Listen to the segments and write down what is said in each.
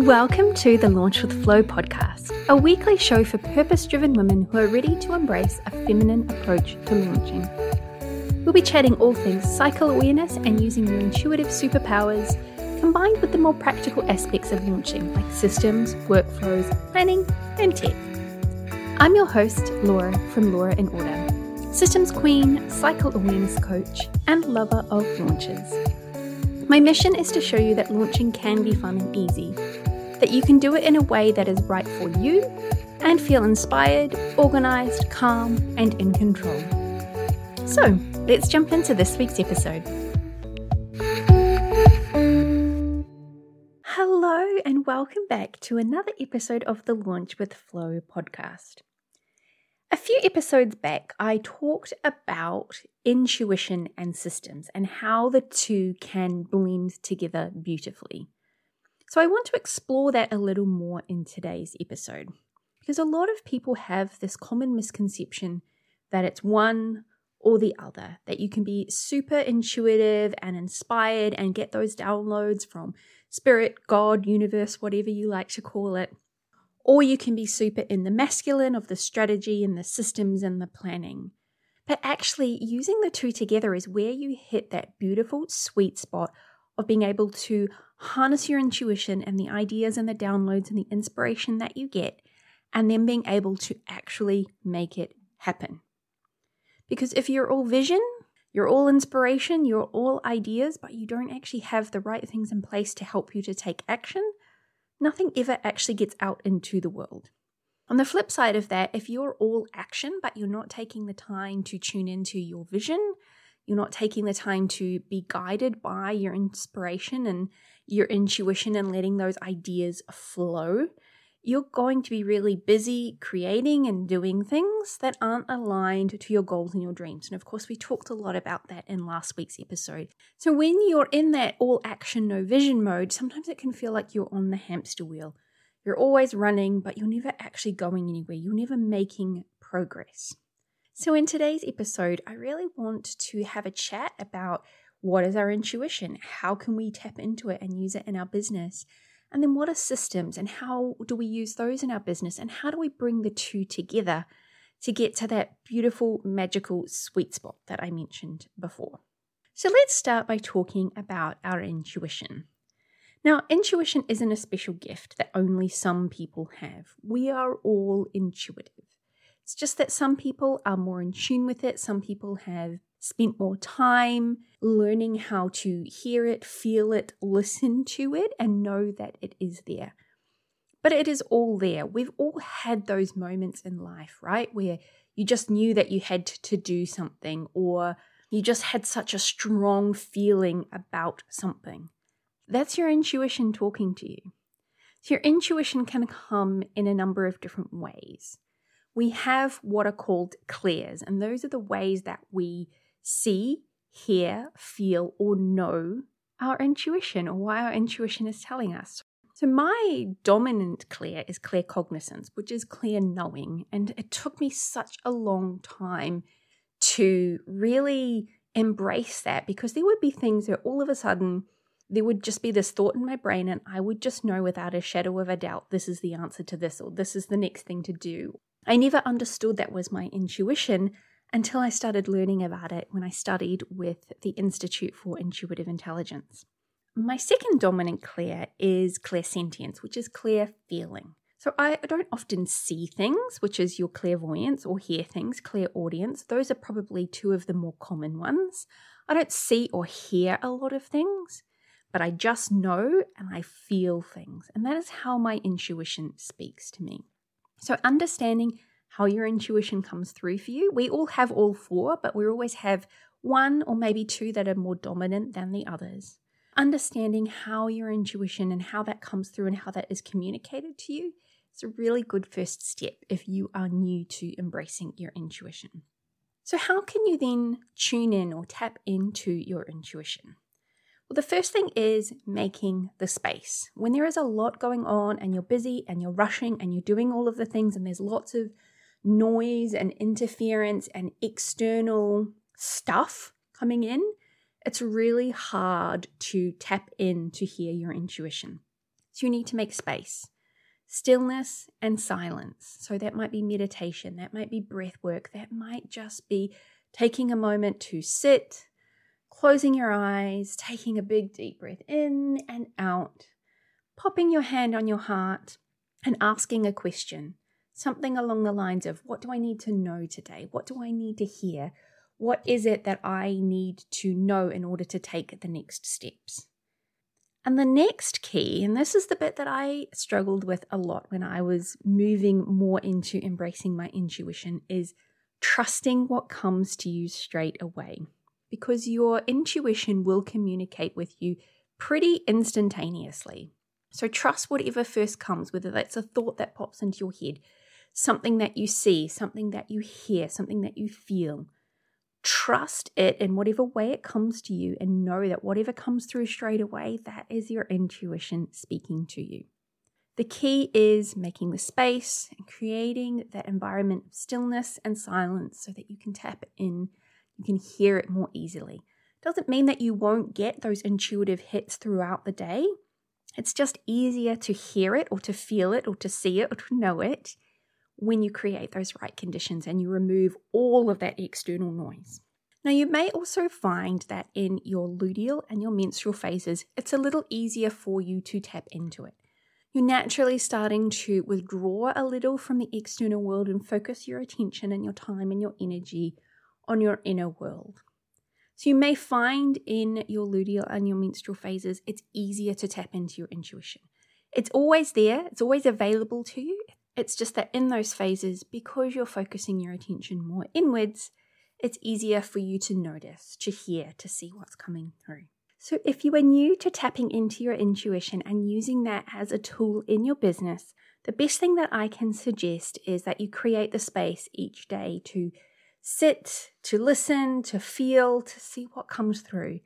Welcome to the Launch with Flow podcast, a weekly show for purpose driven women who are ready to embrace a feminine approach to launching. We'll be chatting all things cycle awareness and using your intuitive superpowers combined with the more practical aspects of launching like systems, workflows, planning, and tech. I'm your host, Laura from Laura in Order, systems queen, cycle awareness coach, and lover of launches. My mission is to show you that launching can be fun and easy, that you can do it in a way that is right for you and feel inspired, organized, calm, and in control. So, let's jump into this week's episode. Hello, and welcome back to another episode of the Launch with Flow podcast. A few episodes back, I talked about intuition and systems and how the two can blend together beautifully. So, I want to explore that a little more in today's episode because a lot of people have this common misconception that it's one or the other, that you can be super intuitive and inspired and get those downloads from spirit, God, universe, whatever you like to call it or you can be super in the masculine of the strategy and the systems and the planning. But actually, using the two together is where you hit that beautiful sweet spot of being able to harness your intuition and the ideas and the downloads and the inspiration that you get, and then being able to actually make it happen. Because if you're all vision, you're all inspiration, you're all ideas, but you don't actually have the right things in place to help you to take action, nothing ever actually gets out into the world. On the flip side of that, if you're all action, but you're not taking the time to tune into your vision, you're not taking the time to be guided by your inspiration and your intuition and letting those ideas flow, you're going to be really busy creating and doing things that aren't aligned to your goals and your dreams. And of course, we talked a lot about that in last week's episode. So, when you're in that all action, no vision mode, sometimes it can feel like you're on the hamster wheel. You're always running, but you're never actually going anywhere. You're never making progress. So, in today's episode, I really want to have a chat about what is our intuition? How can we tap into it and use it in our business? And then what are systems and how do we use those in our business? And how do we bring the two together to get to that beautiful, magical sweet spot that I mentioned before? So let's start by talking about our intuition. Now, intuition isn't a special gift that only some people have. We are all intuitive. It's just that some people are more in tune with it, some people have spent more time learning how to hear it, feel it, listen to it, and know that it is there. But it is all there. We've all had those moments in life, right? Where you just knew that you had to do something, or you just had such a strong feeling about something. That's your intuition talking to you. So, your intuition can come in a number of different ways. We have what are called clairs, and those are the ways that we see, hear, feel, or know our intuition or why our intuition is telling us. So, my dominant clair is claircognizance, which is clear knowing. And it took me such a long time to really embrace that because there would be things where all of a sudden there would just be this thought in my brain, and I would just know without a shadow of a doubt this is the answer to this, or this is the next thing to do. I never understood that was my intuition until I started learning about it when I studied with the Institute for Intuitive Intelligence. My second dominant clair is clairsentience, which is clear feeling. So I don't often see things, which is your clairvoyance, or hear things, clairaudience. Those are probably two of the more common ones. I don't see or hear a lot of things, but I just know and I feel things. And that is how my intuition speaks to me. So understanding how your intuition comes through for you. We all have all four, but we always have one or maybe two that are more dominant than the others. Understanding how your intuition and how that comes through and how that is communicated to you is a really good first step if you are new to embracing your intuition. So, how can you then tune in or tap into your intuition? Well, the first thing is making the space. When there is a lot going on and you're busy and you're rushing and you're doing all of the things and there's lots of noise and interference and external stuff coming in, it's really hard to tap in to hear your intuition. So you need to make space. Stillness and silence. So that might be meditation, that might be breath work, that might just be taking a moment to sit, closing your eyes, taking a big deep breath in and out, popping your hand on your heart, and asking a question. Something along the lines of, What do I need to know today? What do I need to hear? What is it that I need to know in order to take the next steps? And the next key, and this is the bit that I struggled with a lot when I was moving more into embracing my intuition, is trusting what comes to you straight away. Because your intuition will communicate with you pretty instantaneously. So trust whatever first comes, whether that's a thought that pops into your head, something that you see, something that you hear, something that you feel. Trust it in whatever way it comes to you and know that whatever comes through straight away, that is your intuition speaking to you. The key is making the space and creating that environment of stillness and silence so that you can tap in, you can hear it more easily. Doesn't mean that you won't get those intuitive hits throughout the day. It's just easier to hear it or to feel it or to see it or to know it when you create those right conditions and you remove all of that external noise. Now, you may also find that in your luteal and your menstrual phases, it's a little easier for you to tap into it. You're naturally starting to withdraw a little from the external world and focus your attention and your time and your energy on your inner world. So, you may find in your luteal and your menstrual phases, it's easier to tap into your intuition. It's always there, it's always available to you. It's just that in those phases, because you're focusing your attention more inwards, it's easier for you to notice, to hear, to see what's coming through. So, if you are new to tapping into your intuition and using that as a tool in your business, the best thing that I can suggest is that you create the space each day to sit, to listen, to feel, to see what comes through.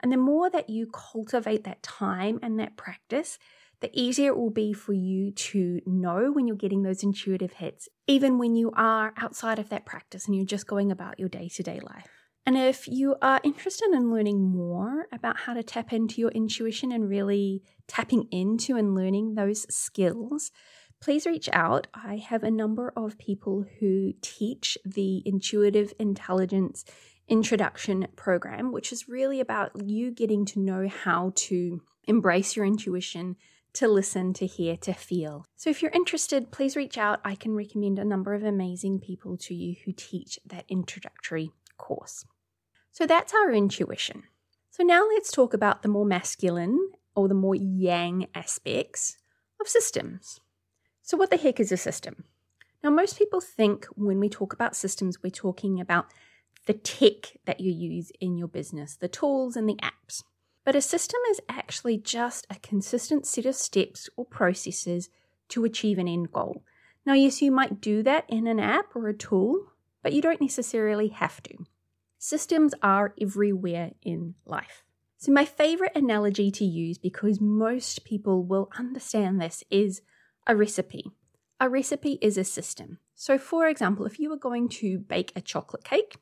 And the more that you cultivate that time and that practice, the easier it will be for you to know when you're getting those intuitive hits, even when you are outside of that practice and you're just going about your day to day life. And if you are interested in learning more about how to tap into your intuition and really tapping into and learning those skills, please reach out. I have a number of people who teach the Intuitive Intelligence Introduction Program, which is really about you getting to know how to embrace your intuition to listen, to hear, to feel. So if you're interested, please reach out. I can recommend a number of amazing people to you who teach that introductory course. So that's our intuition. So now let's talk about the more masculine or the more yang aspects of systems. So, what the heck is a system? Now, most people think when we talk about systems, we're talking about the tech that you use in your business, the tools and the apps. But a system is actually just a consistent set of steps or processes to achieve an end goal. Now, yes, you might do that in an app or a tool, but you don't necessarily have to. Systems are everywhere in life. So, my favorite analogy to use, because most people will understand this, is a recipe. A recipe is a system. So, for example, if you were going to bake a chocolate cake,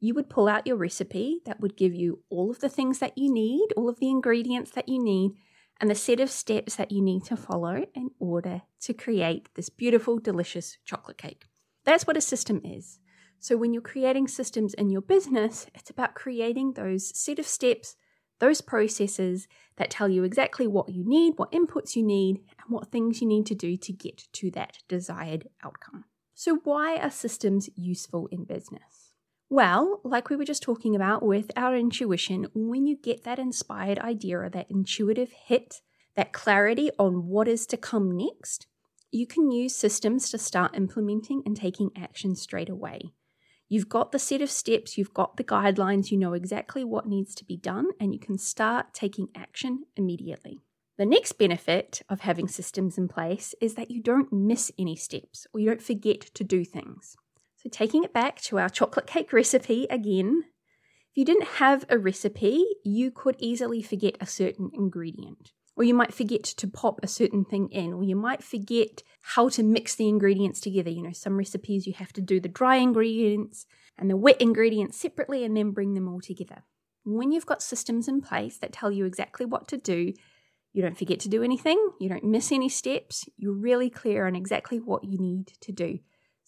you would pull out your recipe that would give you all of the things that you need, all of the ingredients that you need, and the set of steps that you need to follow in order to create this beautiful, delicious chocolate cake. That's what a system is. So, when you're creating systems in your business, it's about creating those set of steps, those processes that tell you exactly what you need, what inputs you need, and what things you need to do to get to that desired outcome. So, why are systems useful in business? Well, like we were just talking about with our intuition, when you get that inspired idea or that intuitive hit, that clarity on what is to come next, you can use systems to start implementing and taking action straight away. You've got the set of steps, you've got the guidelines, you know exactly what needs to be done, and you can start taking action immediately. The next benefit of having systems in place is that you don't miss any steps or you don't forget to do things. So, taking it back to our chocolate cake recipe again, if you didn't have a recipe, you could easily forget a certain ingredient. Or you might forget to pop a certain thing in, or you might forget how to mix the ingredients together. You know, some recipes you have to do the dry ingredients and the wet ingredients separately and then bring them all together. When you've got systems in place that tell you exactly what to do, You don't forget to do anything, you don't miss any steps, you're really clear on exactly what you need to do.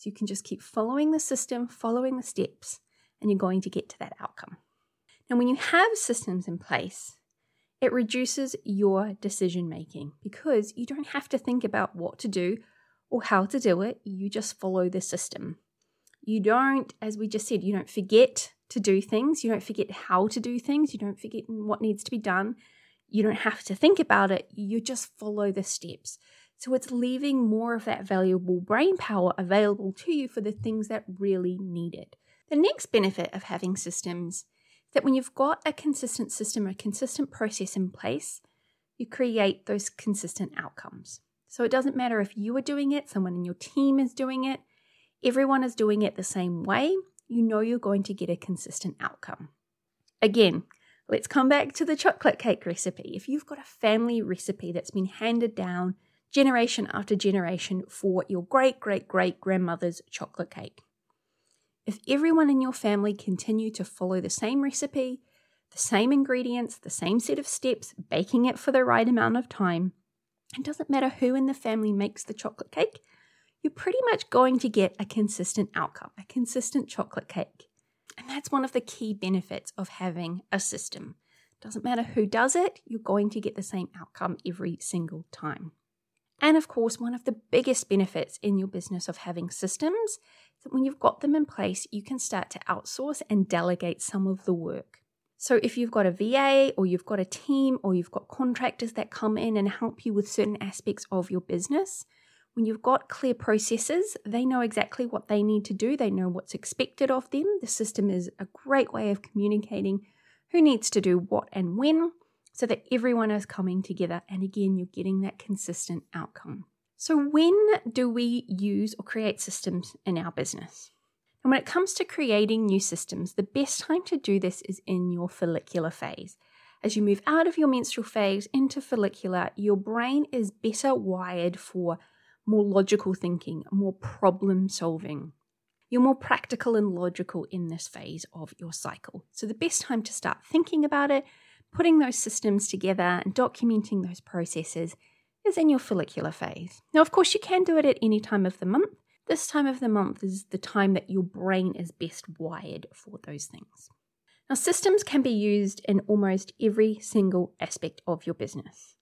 So you can just keep following the system, following the steps, and you're going to get to that outcome. Now, when you have systems in place, it reduces your decision making because you don't have to think about what to do or how to do it. You just follow the system. You don't, as we just said, you don't forget to do things. You don't forget how to do things. You don't forget what needs to be done. You don't have to think about it. You just follow the steps. So it's leaving more of that valuable brain power available to you for the things that really need it. The next benefit of having systems is that when you've got a consistent system, a consistent process in place, you create those consistent outcomes. So it doesn't matter if you are doing it, someone in your team is doing it, everyone is doing it the same way, you know you're going to get a consistent outcome. Again, let's come back to the chocolate cake recipe. If you've got a family recipe that's been handed down generation after generation for your great great great grandmother's chocolate cake, if everyone in your family continue to follow the same recipe, the same ingredients, the same set of steps, baking it for the right amount of time, it doesn't matter who in the family makes the chocolate cake, you're pretty much going to get a consistent outcome, a consistent chocolate cake. And that's one of the key benefits of having a system. Doesn't matter who does it, you're going to get the same outcome every single time. And of course, one of the biggest benefits in your business of having systems is that when you've got them in place, you can start to outsource and delegate some of the work. So, if you've got a VA or you've got a team or you've got contractors that come in and help you with certain aspects of your business, when you've got clear processes, they know exactly what they need to do, they know what's expected of them. The system is a great way of communicating who needs to do what and when so that everyone is coming together. And again, you're getting that consistent outcome. So, when do we use or create systems in our business? And when it comes to creating new systems, the best time to do this is in your follicular phase. As you move out of your menstrual phase into follicular, your brain is better wired for more logical thinking, more problem solving. You're more practical and logical in this phase of your cycle. So, the best time to start thinking about it, putting those systems together, and documenting those processes is in your follicular phase. Now, of course, you can do it at any time of the month. This time of the month is the time that your brain is best wired for those things. Now, systems can be used in almost every single aspect of your business.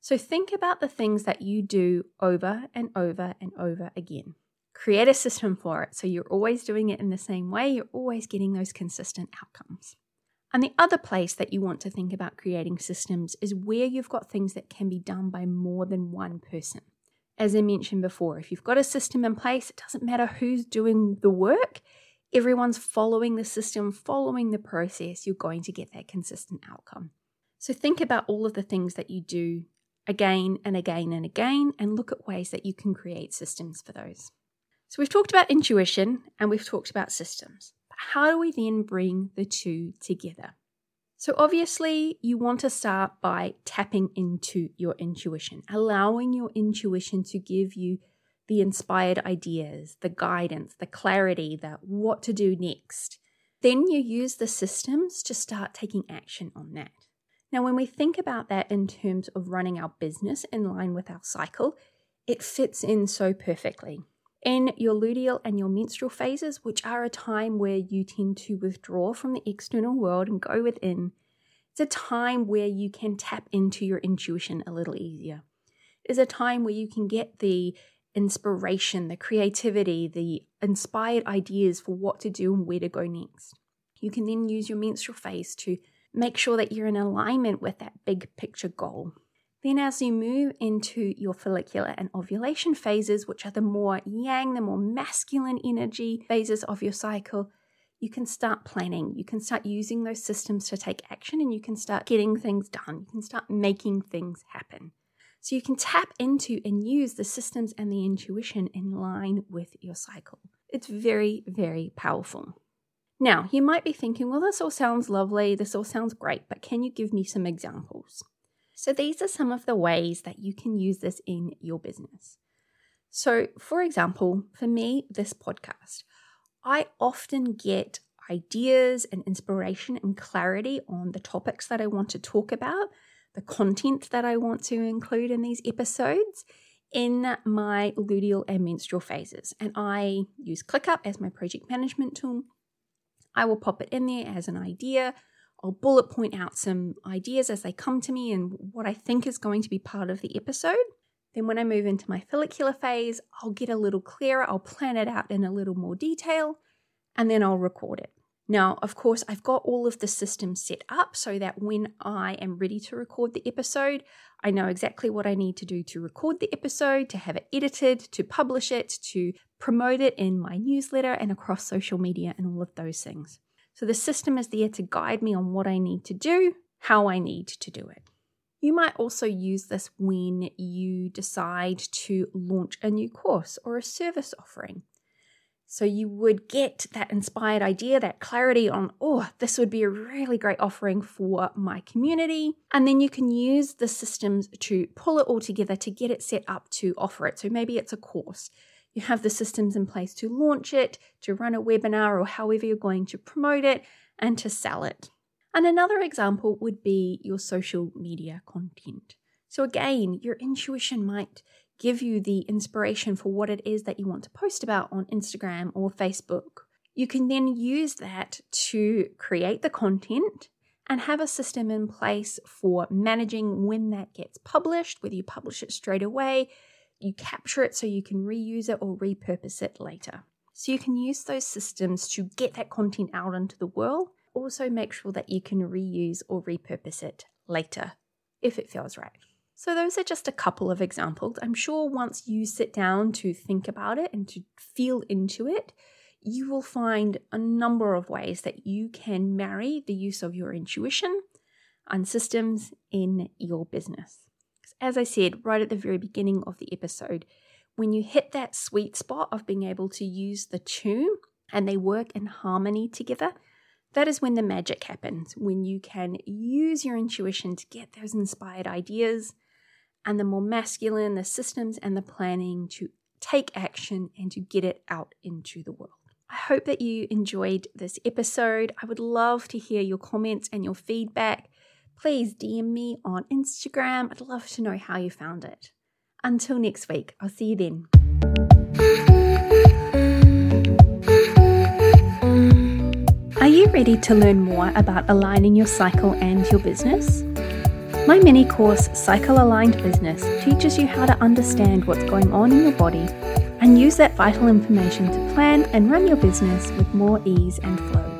So think about the things that you do over and over and over again. Create a system for it so you're always doing it in the same way, you're always getting those consistent outcomes. And the other place that you want to think about creating systems is where you've got things that can be done by more than one person. As I mentioned before, if you've got a system in place, it doesn't matter who's doing the work, everyone's following the system, following the process, you're going to get that consistent outcome. So think about all of the things that you do again and again and again and look at ways that you can create systems for those. So we've talked about intuition and we've talked about systems. How do we then bring the two together? So, obviously, you want to start by tapping into your intuition, allowing your intuition to give you the inspired ideas, the guidance, the clarity, the what to do next. Then you use the systems to start taking action on that. Now, when we think about that in terms of running our business in line with our cycle, it fits in so perfectly. In your luteal and your menstrual phases, which are a time where you tend to withdraw from the external world and go within, it's a time where you can tap into your intuition a little easier. It's a time where you can get the inspiration, the creativity, the inspired ideas for what to do and where to go next. You can then use your menstrual phase to make sure that you're in alignment with that big picture goal. Then, as you move into your follicular and ovulation phases, which are the more yang, the more masculine energy phases of your cycle, you can start planning. You can start using those systems to take action and you can start getting things done. You can start making things happen. So, you can tap into and use the systems and the intuition in line with your cycle. It's very, very powerful. Now, you might be thinking, well, this all sounds lovely, this all sounds great, but can you give me some examples? So, these are some of the ways that you can use this in your business. So, for example, for me, this podcast, I often get ideas and inspiration and clarity on the topics that I want to talk about the content that I want to include in these episodes in my luteal and menstrual phases. And I use ClickUp as my project management tool. I will pop it in there as an idea. I'll bullet point out some ideas as they come to me and what I think is going to be part of the episode. Then, when I move into my follicular phase, I'll get a little clearer, I'll plan it out in a little more detail, and then I'll record it. Now, of course, I've got all of the systems set up so that when I am ready to record the episode, I know exactly what I need to do to record the episode, to have it edited, to publish it, to promote it in my newsletter and across social media and all of those things. So the system is there to guide me on what I need to do, how I need to do it. You might also use this when you decide to launch a new course or a service offering. So you would get that inspired idea, that clarity on, oh, this would be a really great offering for my community. And then you can use the systems to pull it all together to get it set up to offer it. So maybe it's a course. You have the systems in place to launch it, to run a webinar, or however you're going to promote it, and to sell it. And another example would be your social media content. So, again, your intuition might give you the inspiration for what it is that you want to post about on Instagram or Facebook. You can then use that to create the content and have a system in place for managing when that gets published, whether you publish it straight away, you capture it so you can reuse it or repurpose it later. So you can use those systems to get that content out into the world. Also, make sure that you can reuse or repurpose it later if it feels right. So, those are just a couple of examples. I'm sure once you sit down to think about it and to feel into it, you will find a number of ways that you can marry the use of your intuition and systems in your business. As I said right at the very beginning of the episode, when you hit that sweet spot of being able to use the two and they work in harmony together, that is when the magic happens, when you can use your intuition to get those inspired ideas and the more masculine the systems and the planning to take action and to get it out into the world. I hope that you enjoyed this episode. I would love to hear your comments and your feedback. Please DM me on Instagram. I'd love to know how you found it. Until next week, I'll see you then. Are you ready to learn more about aligning your cycle and your business? My mini course, Cycle Aligned Business, teaches you how to understand what's going on in your body and use that vital information to plan and run your business with more ease and flow.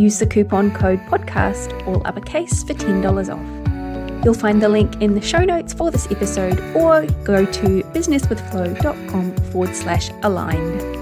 Use the coupon code podcast, all uppercase, for $10 off. You'll find the link in the show notes for this episode or go to businesswithflow.com forward slash aligned.